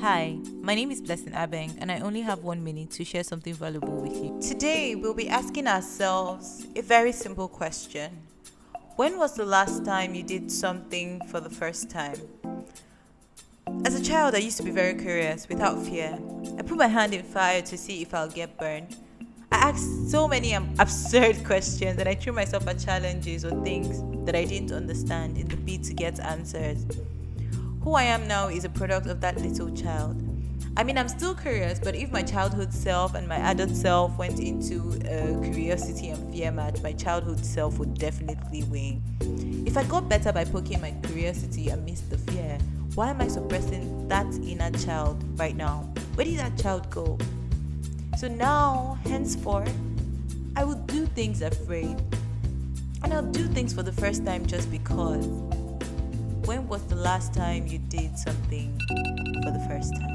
Hi, my name is Blessing Abeng, and I only have one minute to share something valuable with you. Today, we'll be asking ourselves a very simple question When was the last time you did something for the first time? As a child, I used to be very curious without fear. I put my hand in fire to see if I'll get burned. I asked so many absurd questions and I threw myself at challenges or things that I didn't understand in the bid to get answers. Who I am now is a product of that little child. I mean, I'm still curious, but if my childhood self and my adult self went into a curiosity and fear match, my childhood self would definitely win. If I got better by poking my curiosity missed the fear, why am I suppressing that inner child right now? Where did that child go? So now, henceforth, I will do things afraid. And I'll do things for the first time just because. When was the last time you did something for the first time?